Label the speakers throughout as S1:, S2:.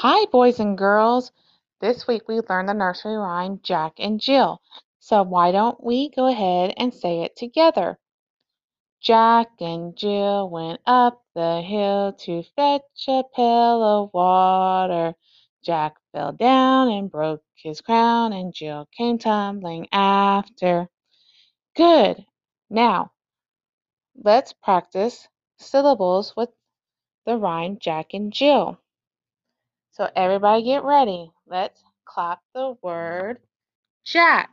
S1: Hi, boys and girls. This week we learned the nursery rhyme Jack and Jill. So why don't we go ahead and say it together? Jack and Jill went up the hill to fetch a pail of water. Jack fell down and broke his crown, and Jill came tumbling after. Good. Now, let's practice syllables with the rhyme Jack and Jill. So everybody get ready. Let's clap the word Jack.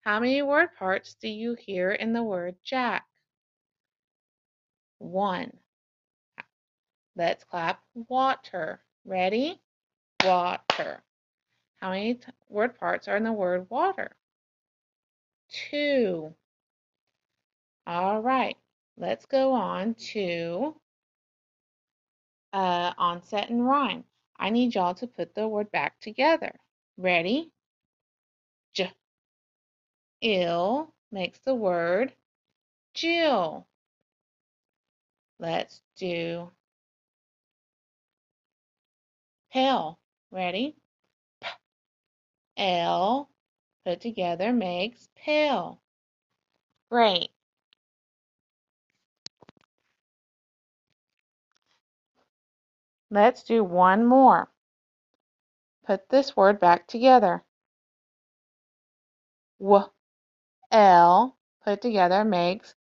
S1: How many word parts do you hear in the word Jack? One. Let's clap water. Ready? Water. How many word parts are in the word water? Two. All right. Let's go on to uh, onset and rhyme. I need y'all to put the word back together. Ready? J. Ill makes the word Jill. Let's do pail. Ready? P. L put together makes pail. Great. Let's do one more. Put this word back together. W, L, put together makes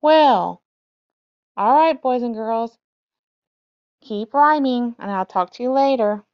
S1: well. All right, boys and girls. Keep rhyming, and I'll talk to you later.